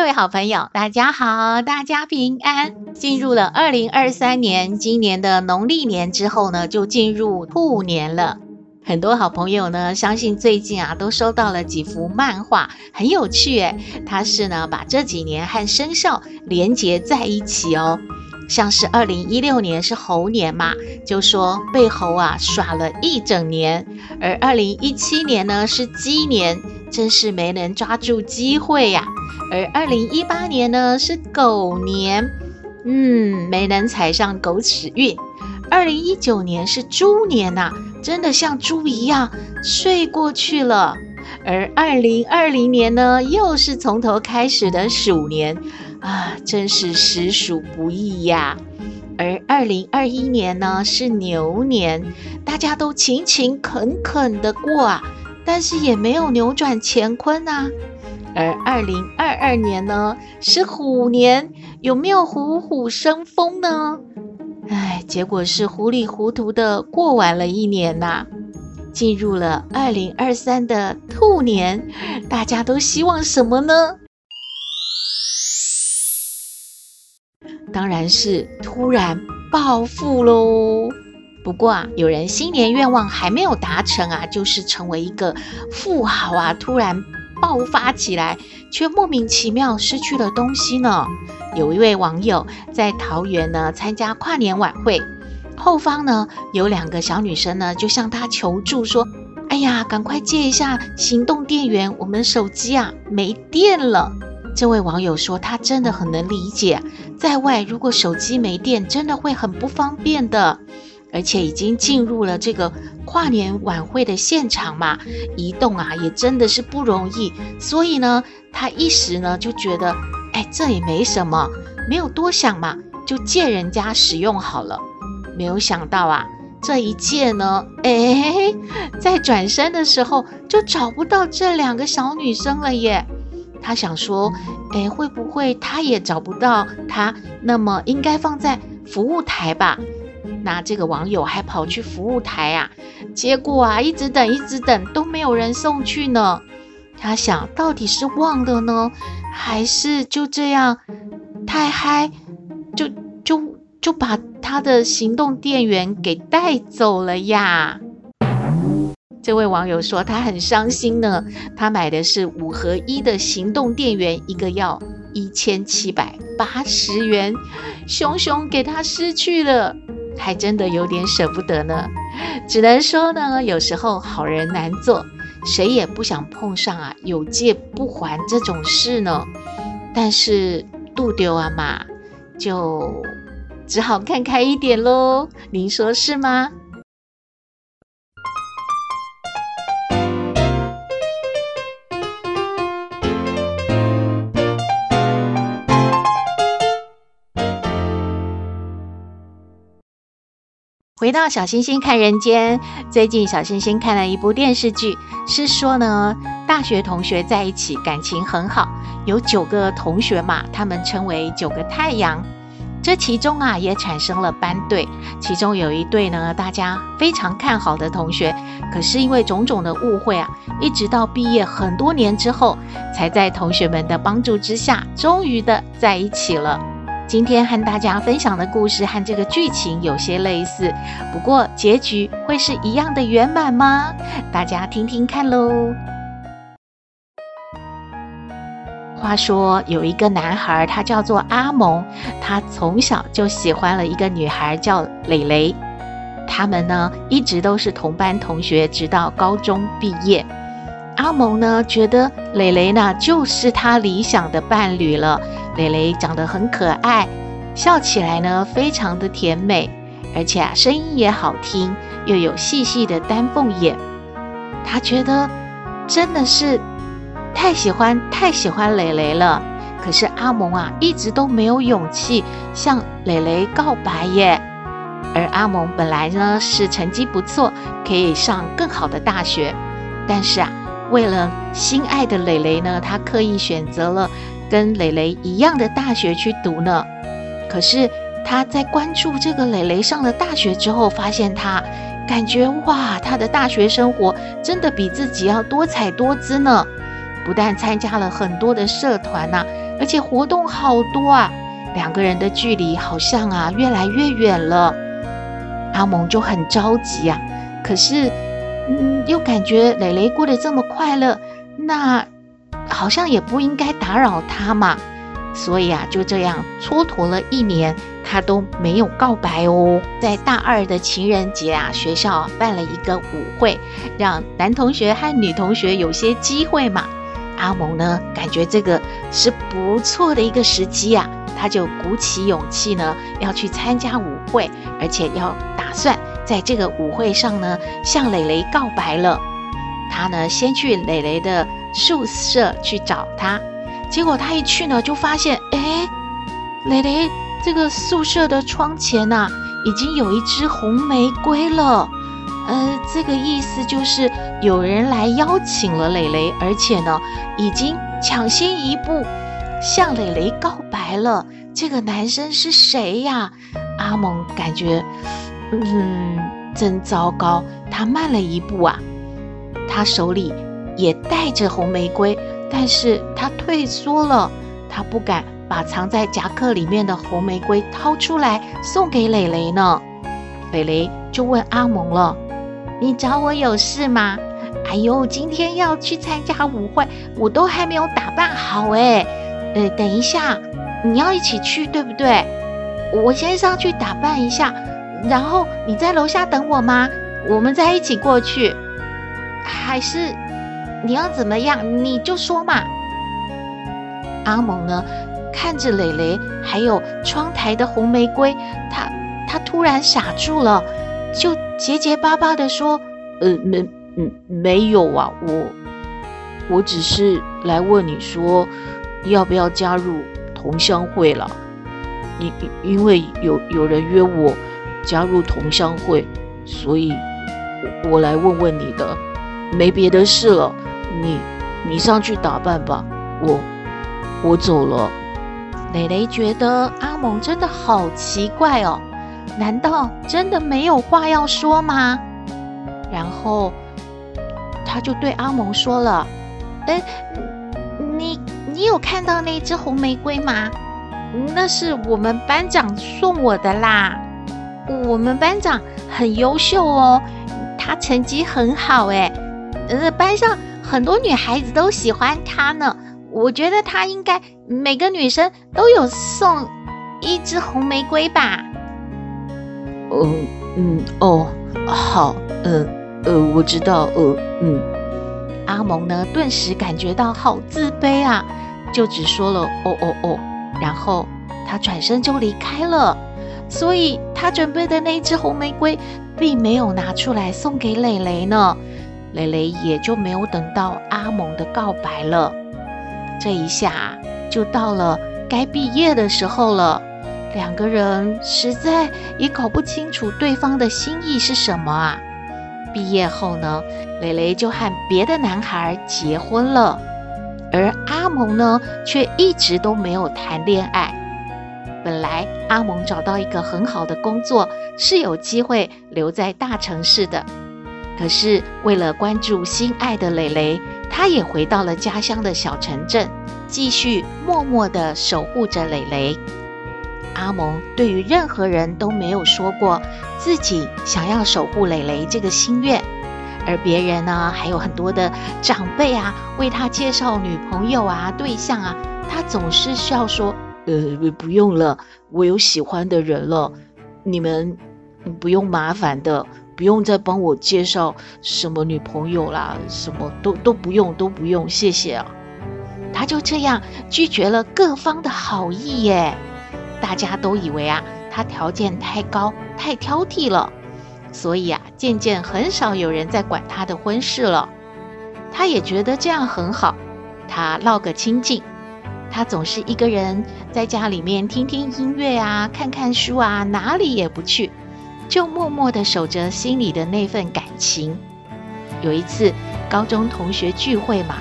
各位好朋友，大家好，大家平安。进入了二零二三年，今年的农历年之后呢，就进入兔年了。很多好朋友呢，相信最近啊，都收到了几幅漫画，很有趣诶。它是呢，把这几年和生肖连接在一起哦。像是二零一六年是猴年嘛，就说被猴啊耍了一整年；而二零一七年呢是鸡年，真是没能抓住机会呀、而二零一八年呢是狗年，嗯，没能踩上狗屎运；二零一九年是猪年呐、啊。真的像猪一样睡过去了，而二零二零年呢，又是从头开始的鼠年。啊，真是实属不易呀。而二零二一年呢，是牛年，大家都勤勤恳恳的过啊，但是也没有扭转乾坤啊。而二零二二年呢，是虎年，有没有虎虎生风呢？唉，结果是糊里糊涂的过完了一年呐、进入了二零二三的兔年，大家都希望什么呢？当然是突然暴富喽！不过啊，有人新年愿望还没有达成啊，就是成为一个富豪啊，突然爆发起来，却莫名其妙失去了东西呢。有一位网友在桃园呢参加跨年晚会，后方呢有两个小女生呢就向他求助说：“哎呀，赶快借一下行动电源，我们手机啊没电了。”这位网友说他真的很能理解，在外如果手机没电，真的会很不方便的。而且已经进入了这个跨年晚会的现场嘛，移动啊也真的是不容易，所以呢，他一时呢就觉得，哎，这也没什么，没有多想嘛，就借人家使用好了。没有想到啊，这一借呢，哎，在转身的时候就找不到这两个小女生了耶。他想说，哎，会不会他也找不到他？那么应该放在服务台吧？那这个网友还跑去服务台啊，结果啊，一直等，一直等都没有人送去呢。他想到底是忘了呢，还是就这样太嗨，就就就把他的行动电源给带走了呀？这位网友说他很伤心呢，他买的是五合一的行动电源，一个要一千七百八十元，熊熊给他失去了。还真的有点舍不得呢，只能说呢，有时候好人难做，谁也不想碰上啊有借不还这种事呢。但是度丢啊嘛，就只好看开一点喽。您说是吗？回到小星星看人间，最近小星星看了一部电视剧，是说呢，大学同学在一起感情很好，有九个同学嘛，他们称为九个太阳。这其中啊，也产生了班队，其中有一对呢，大家非常看好的同学，可是因为种种的误会啊，一直到毕业很多年之后，才在同学们的帮助之下，终于的在一起了。今天和大家分享的故事和这个剧情有些类似，不过结局会是一样的圆满吗？大家听听看喽。话说有一个男孩，他叫做阿蒙，他从小就喜欢了一个女孩叫蕾蕾，他们呢一直都是同班同学，直到高中毕业。阿蒙呢觉得蕾蕾呢就是他理想的伴侣了。蕾蕾长得很可爱，笑起来呢非常的甜美，而且啊声音也好听，又有细细的丹凤眼。他觉得真的是太喜欢太喜欢蕾蕾了。可是阿蒙啊，一直都没有勇气向蕾蕾告白耶。而阿蒙本来呢是成绩不错，可以上更好的大学，但是啊，为了心爱的蕾蕾呢，他刻意选择了跟蕾蕾一样的大学去读呢。可是他在关注这个蕾蕾上了大学之后，发现他感觉哇，他的大学生活真的比自己要多彩多姿呢。不但参加了很多的社团呐，而且活动好多啊，两个人的距离好像啊越来越远了。阿蒙就很着急啊，可是，嗯，又感觉蕾蕾过得这么快乐，那好像也不应该打扰她嘛，所以啊，就这样蹉跎了一年，他都没有告白哦。在大二的情人节啊，学校办了一个舞会，让男同学和女同学有些机会嘛。阿蒙呢，感觉这个是不错的一个时机啊，他就鼓起勇气呢，要去参加舞会，而且要打算在这个舞会上呢，向蕾蕾告白了。他呢，先去蕾蕾的宿舍去找她，结果他一去呢，就发现，哎，蕾蕾这个宿舍的窗前呐、啊，已经有一支红玫瑰了。呃，这个意思就是有人来邀请了蕾蕾，而且呢，已经抢先一步向蕾蕾告白了。这个男生是谁呀？阿蒙感觉，嗯，真糟糕。他慢了一步啊，他手里也带着红玫瑰，但是他退缩了，他不敢把藏在夹克里面的红玫瑰掏出来送给蕾蕾呢。蕾蕾就问阿蒙了。你找我有事吗？哎呦，今天要去参加舞会，我都还没有打扮好哎。呃，等一下，你要一起去对不对？我先上去打扮一下，然后你在楼下等我吗？我们再一起过去。还是你要怎么样？你就说嘛。阿蒙呢，看着蕾蕾还有窗台的红玫瑰，他他突然傻住了。就结结巴巴的说：“呃，没，嗯，没有啊，我，我只是来问你说，要不要加入同乡会了？因因为有有人约我加入同乡会，所以我，来问问你的，没别的事了。你你上去打扮吧，我我走了。”蕾蕾觉得阿蒙真的好奇怪哦。难道真的没有话要说吗？然后他就对阿蒙说了：“哎，你你有看到那只红玫瑰吗？那是我们班长送我的啦。我们班长很优秀哦，他成绩很好哎，呃，班上很多女孩子都喜欢他呢。我觉得他应该每个女生都有送一支红玫瑰吧。”哦嗯哦，好，嗯呃，我知道，呃嗯。阿蒙呢，顿时感觉到好自卑啊，就只说了哦哦哦，然后他转身就离开了。所以他准备的那只红玫瑰，并没有拿出来送给蕾蕾呢。蕾蕾也就没有等到阿蒙的告白了。这一下就到了该毕业的时候了。两个人实在也搞不清楚对方的心意是什么啊！毕业后呢，蕾蕾就和别的男孩结婚了，而阿蒙呢，却一直都没有谈恋爱。本来阿蒙找到一个很好的工作，是有机会留在大城市的，可是为了关注心爱的蕾蕾，他也回到了家乡的小城镇，继续默默地守护着蕾蕾。阿蒙对于任何人都没有说过自己想要守护蕾蕾这个心愿，而别人呢，还有很多的长辈啊，为他介绍女朋友啊、对象啊，他总是笑说：“呃，不用了，我有喜欢的人了，你们不用麻烦的，不用再帮我介绍什么女朋友啦，什么都都不用，都不用，谢谢啊。”他就这样拒绝了各方的好意耶。大家都以为啊，他条件太高，太挑剔了，所以啊，渐渐很少有人在管他的婚事了。他也觉得这样很好，他烙个清静。他总是一个人在家里面听听音乐啊，看看书啊，哪里也不去，就默默地守着心里的那份感情。有一次高中同学聚会嘛，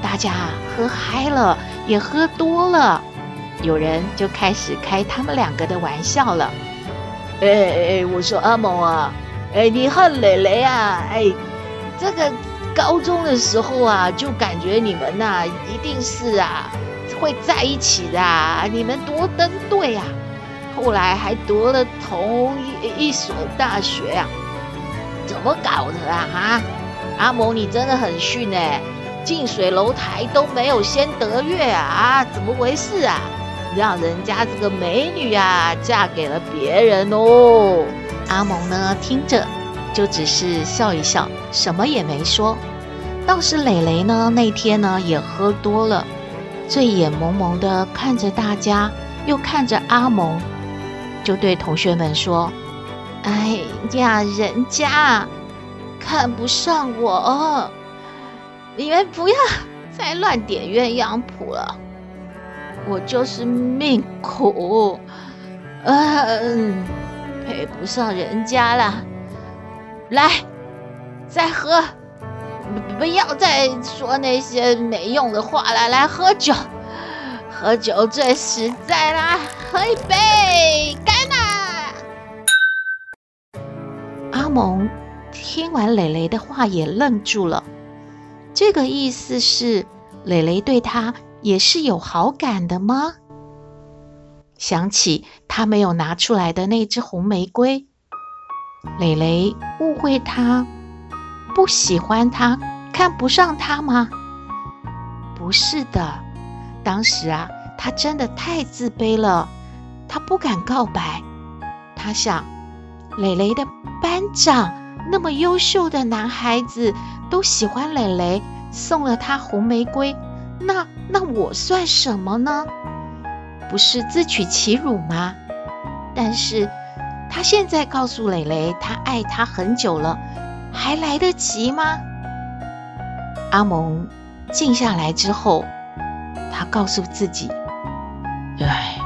大家喝嗨了，也喝多了，有人就开始开他们两个的玩笑了。哎哎哎，我说阿蒙啊，哎，你和蕾蕾啊，哎，这个高中的时候啊，就感觉你们呐、一定是啊。会在一起的，你们多登对啊！后来还读了同一一所大学啊，怎么搞的啊？哈，阿蒙，你真的很逊哎！近水楼台都没有先得月啊！啊，怎么回事啊？让人家这个美女啊嫁给了别人哦！阿蒙呢，听着就只是笑一笑，什么也没说。倒是蕾蕾呢，那天呢也喝多了。醉眼朦胧地看着大家，又看着阿蒙，就对同学们说：“哎呀，人家看不上我，你们不要再乱点鸳鸯谱了。我就是命苦，嗯，配不上人家了。来，再喝。”不要再说那些没用的话了，来喝酒，喝酒最实在啦！喝一杯，干啦！阿蒙听完蕾蕾的话也愣住了，这个意思是蕾蕾对他也是有好感的吗？想起他没有拿出来的那支红玫瑰，蕾蕾误会他。不喜欢他，看不上他吗？不是的，当时啊，他真的太自卑了，他不敢告白。他想，蕾蕾的班长那么优秀的男孩子都喜欢蕾蕾，送了她红玫瑰，那那我算什么呢？不是自取其辱吗？但是他现在告诉蕾蕾，他爱他很久了。还来得及吗？阿蒙静下来之后，他告诉自己：“唉，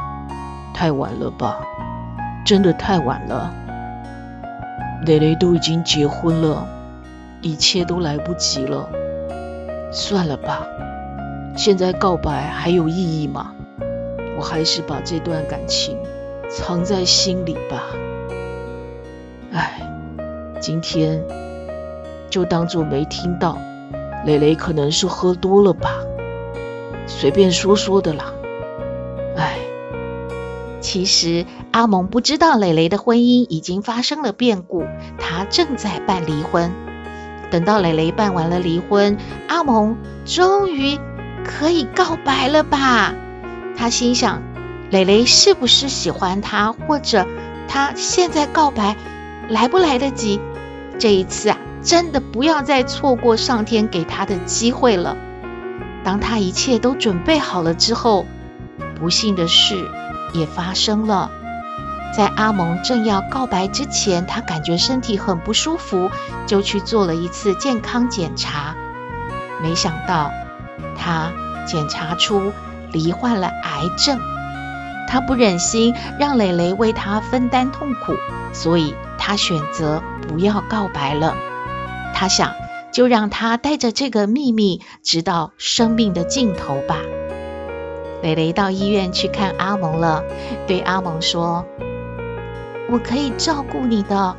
太晚了吧，真的太晚了。蕾蕾都已经结婚了，一切都来不及了。算了吧，现在告白还有意义吗？我还是把这段感情藏在心里吧。唉，今天。”就当做没听到，蕾蕾可能是喝多了吧，随便说说的啦。哎，其实阿蒙不知道蕾蕾的婚姻已经发生了变故，他正在办离婚。等到蕾蕾办完了离婚，阿蒙终于可以告白了吧？他心想，蕾蕾是不是喜欢他，或者他现在告白来不来得及？这一次啊。真的不要再错过上天给他的机会了。当他一切都准备好了之后，不幸的事也发生了。在阿蒙正要告白之前，他感觉身体很不舒服，就去做了一次健康检查。没想到他检查出罹患了癌症。他不忍心让蕾蕾为他分担痛苦，所以他选择不要告白了。他想，就让他带着这个秘密，直到生命的尽头吧。蕾蕾到医院去看阿蒙了，对阿蒙说：“我可以照顾你的，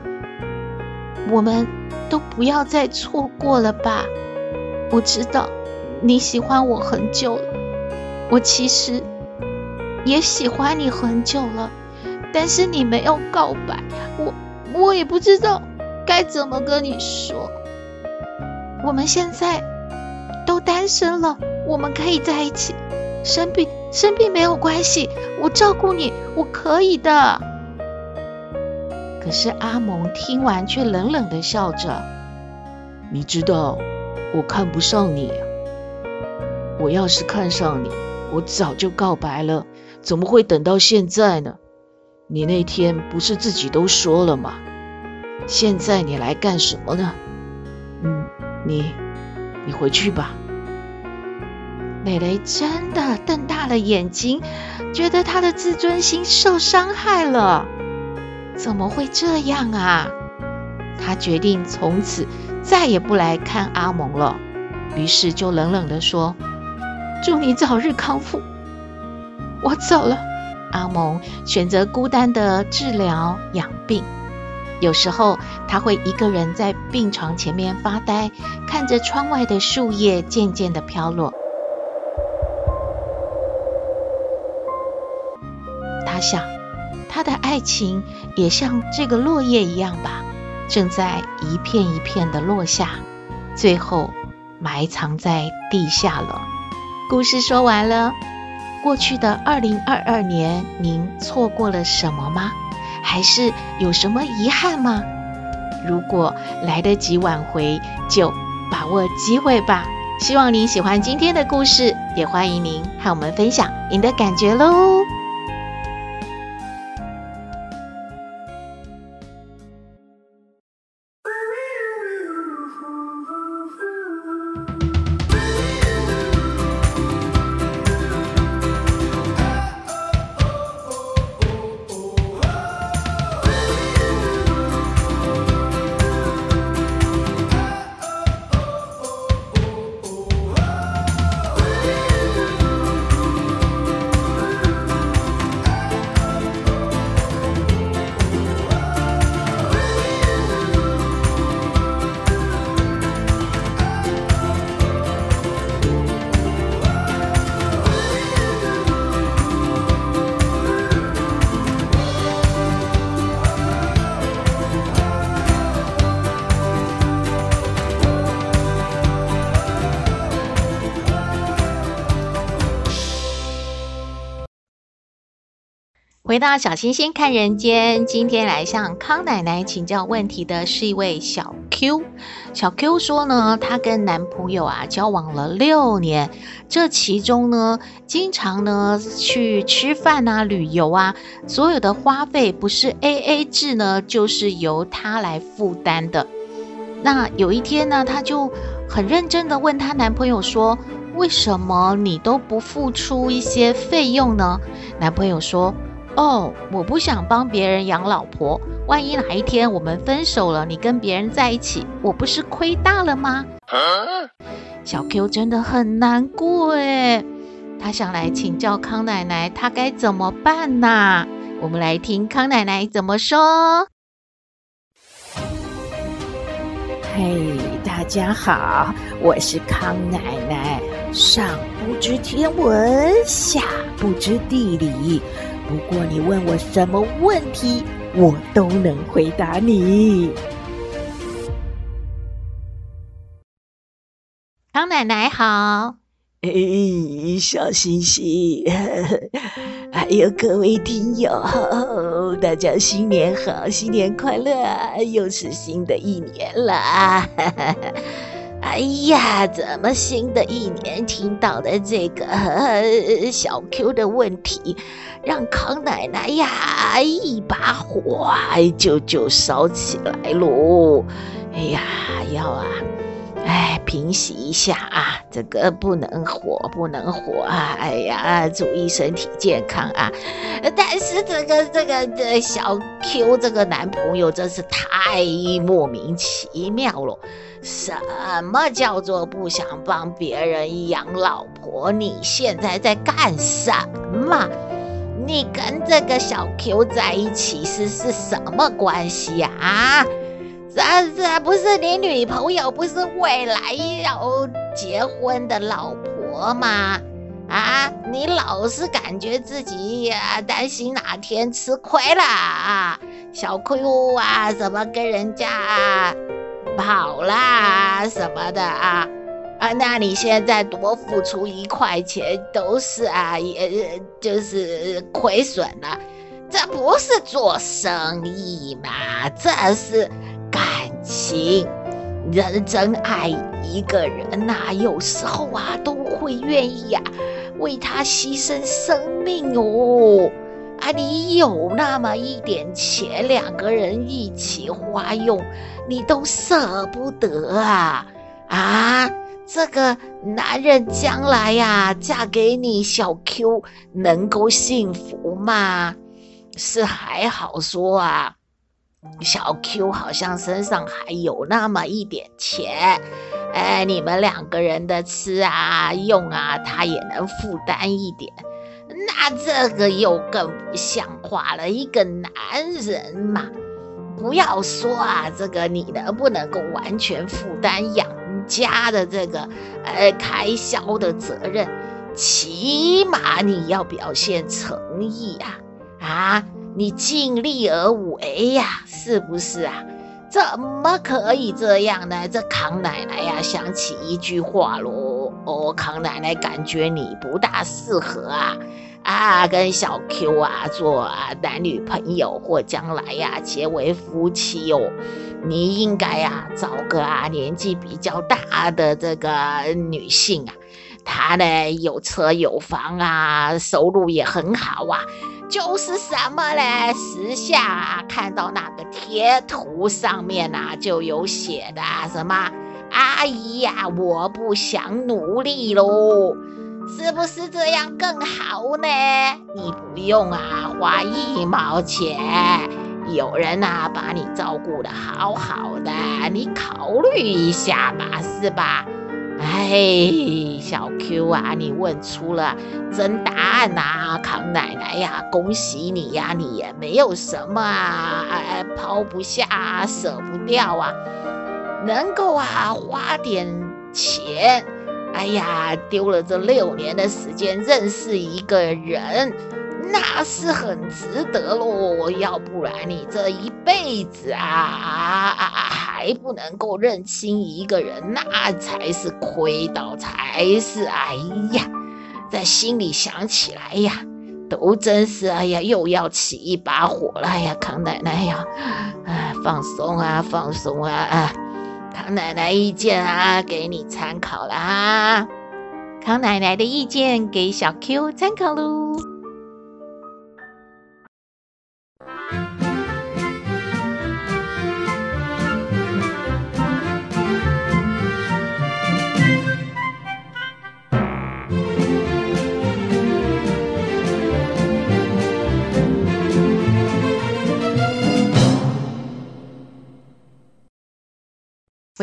我们都不要再错过了吧。我知道你喜欢我很久了，我其实也喜欢你很久了，但是你没有告白，我我也不知道该怎么跟你说。”我们现在都单身了，我们可以在一起。生病生病没有关系，我照顾你，我可以的。可是阿蒙听完却冷冷地笑着：“你知道，我看不上你。我要是看上你，我早就告白了，怎么会等到现在呢？你那天不是自己都说了吗？现在你来干什么呢？”你，你回去吧。蕾蕾真的瞪大了眼睛，觉得她的自尊心受伤害了。怎么会这样啊？她决定从此再也不来看阿蒙了。于是就冷冷地说：“祝你早日康复，我走了。”阿蒙选择孤单的治疗养病。有时候他会一个人在病床前面发呆，看着窗外的树叶渐渐的飘落。他想，他的爱情也像这个落叶一样吧，正在一片一片的落下，最后埋藏在地下了。故事说完了。过去的二零二二年，您错过了什么吗？还是有什么遗憾吗？如果来得及挽回，就把握机会吧。希望您喜欢今天的故事，也欢迎您和我们分享您的感觉喽。回到小星星看人间，今天来向康奶奶请教问题的是一位小 Q。小 Q 说呢，她跟男朋友啊交往了六年，这其中呢，经常呢去吃饭啊、旅游啊，所有的花费不是 AA 制呢，就是由她来负担的。那有一天呢，她就很认真的问她男朋友说：“为什么你都不付出一些费用呢？”男朋友说。哦，我不想帮别人养老婆，万一哪一天我们分手了，你跟别人在一起，我不是亏大了吗？小 Q 真的很难过诶，他想来请教康奶奶，他该怎么办呢？我们来听康奶奶怎么说。嘿，大家好，我是康奶奶，上不知天文，下不知地理。不过你问我什么问题，我都能回答你。康奶奶好，哎，小星星，还有各位听友，大家新年好，新年快乐，又是新的一年了。哎呀，怎么新的一年听到的这个小 Q 的问题，让康奶奶呀一把火就就烧起来喽！哎呀，要啊，哎，平息一下啊，这个不能火，不能火啊！哎呀，注意身体健康啊！但是这个这个这小 Q 这个男朋友真是太莫名其妙了。什么叫做不想帮别人养老婆？你现在在干什么？你跟这个小 Q 在一起是是什么关系呀？啊，这这不是你女朋友，不是未来要结婚的老婆吗？啊，你老是感觉自己呀，担心哪天吃亏了啊？小 Q 啊，怎么跟人家啊？跑啦什么的啊啊！那你现在多付出一块钱都是啊，也就是亏损了。这不是做生意嘛？这是感情。人真爱一个人呐、有时候啊都会愿意呀、啊、为他牺牲生命哦。啊，你有那么一点钱，两个人一起花用。你都舍不得啊啊！这个男人将来呀，嫁给你小 Q 能够幸福吗？是还好说啊，小 Q 好像身上还有那么一点钱，哎，你们两个人的吃啊用啊，他也能负担一点。那这个又更不像话了，一个男人嘛，不要说啊，这个你能不能够完全负担养家的这个呃开销的责任，起码你要表现诚意啊啊，你尽力而为呀，是不是啊？怎么可以这样呢？这康奶奶呀，想起一句话喽，哦，康奶奶感觉你不大适合啊。啊，跟小 Q 啊做啊男女朋友或将来呀、结为夫妻哦，你应该呀、啊、找个啊年纪比较大的这个女性啊，她呢有车有房啊，收入也很好啊，就是什么呢？时下啊看到那个贴图上面啊就有写的什么阿姨呀，我不想努力喽。是不是这样更好呢？你不用啊，花一毛钱，有人啊把你照顾得好好的，你考虑一下吧，是吧？哎，小 Q 啊，你问出了真答案呐、啊，康奶奶呀，恭喜你呀，你也没有什么啊，抛不下、舍不掉啊，能够啊花点钱。哎呀，丢了这六年的时间认识一个人，那是很值得喽。要不然你这一辈子啊啊啊还不能够认清一个人，那才是亏到，才是。哎呀，在心里想起来呀，都真是哎呀，又要起一把火了哎呀，康奶奶呀，哎，放松啊，放松啊，啊。康奶奶意见啊，给你参考啦。康奶奶的意见给小 Q 参考喽。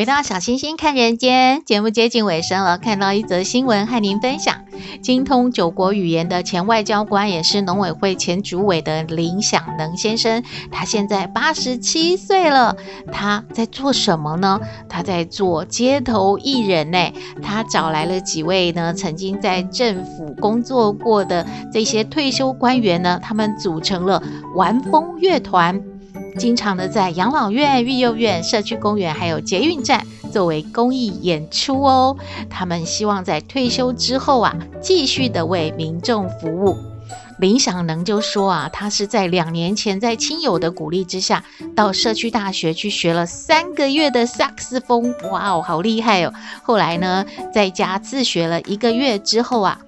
回到小星星看人间节目接近尾声了，看到一则新闻和您分享：精通九国语言的前外交官，也是农委会前主委的林享能先生，他现在八十七岁了。他在做什么呢？他在做街头艺人呢。他找来了几位呢，曾经在政府工作过的这些退休官员呢，他们组成了玩风乐团。经常的在养老院、育幼院、社区公园，还有捷运站作为公益演出哦。他们希望在退休之后啊，继续的为民众服务。林享能就说啊，他是在两年前在亲友的鼓励之下，到社区大学去学了三个月的萨克斯风，哇哦，好厉害哦！后来呢，在家自学了一个月之后啊。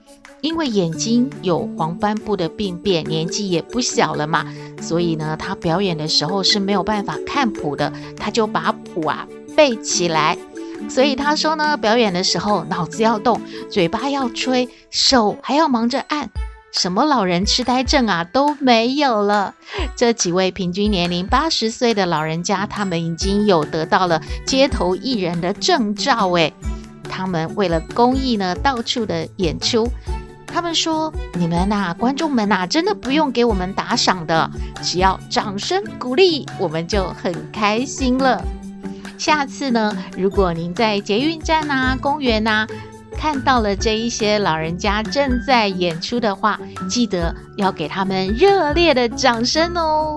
因为眼睛有黄斑部的病变，年纪也不小了嘛，所以呢，他表演的时候是没有办法看谱的，他就把谱啊背起来。所以他说呢，表演的时候脑子要动，嘴巴要吹，手还要忙着按，什么老人痴呆症啊都没有了。这几位平均年龄八十岁的老人家，他们已经有得到了街头艺人的证照，诶，他们为了公益呢，到处的演出。他们说：“你们呐、啊，观众们呐、啊，真的不用给我们打赏的，只要掌声鼓励，我们就很开心了。下次呢，如果您在捷运站呐、公园呐，看到了这一些老人家正在演出的话，记得要给他们热烈的掌声哦。”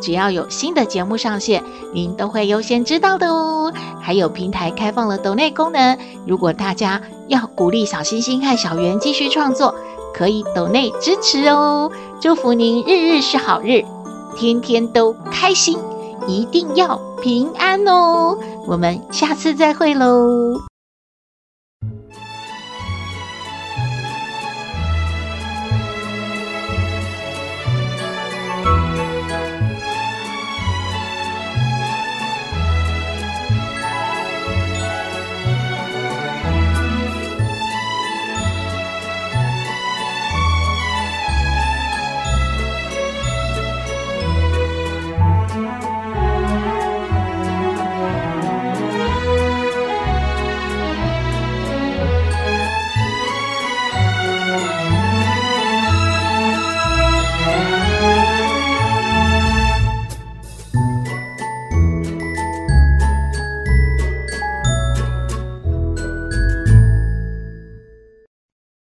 只要有新的节目上线，您都会优先知道的哦。还有平台开放了抖内功能，如果大家要鼓励小星星和小圆继续创作，可以抖内支持哦。祝福您日日是好日，天天都开心，一定要平安哦。我们下次再会喽。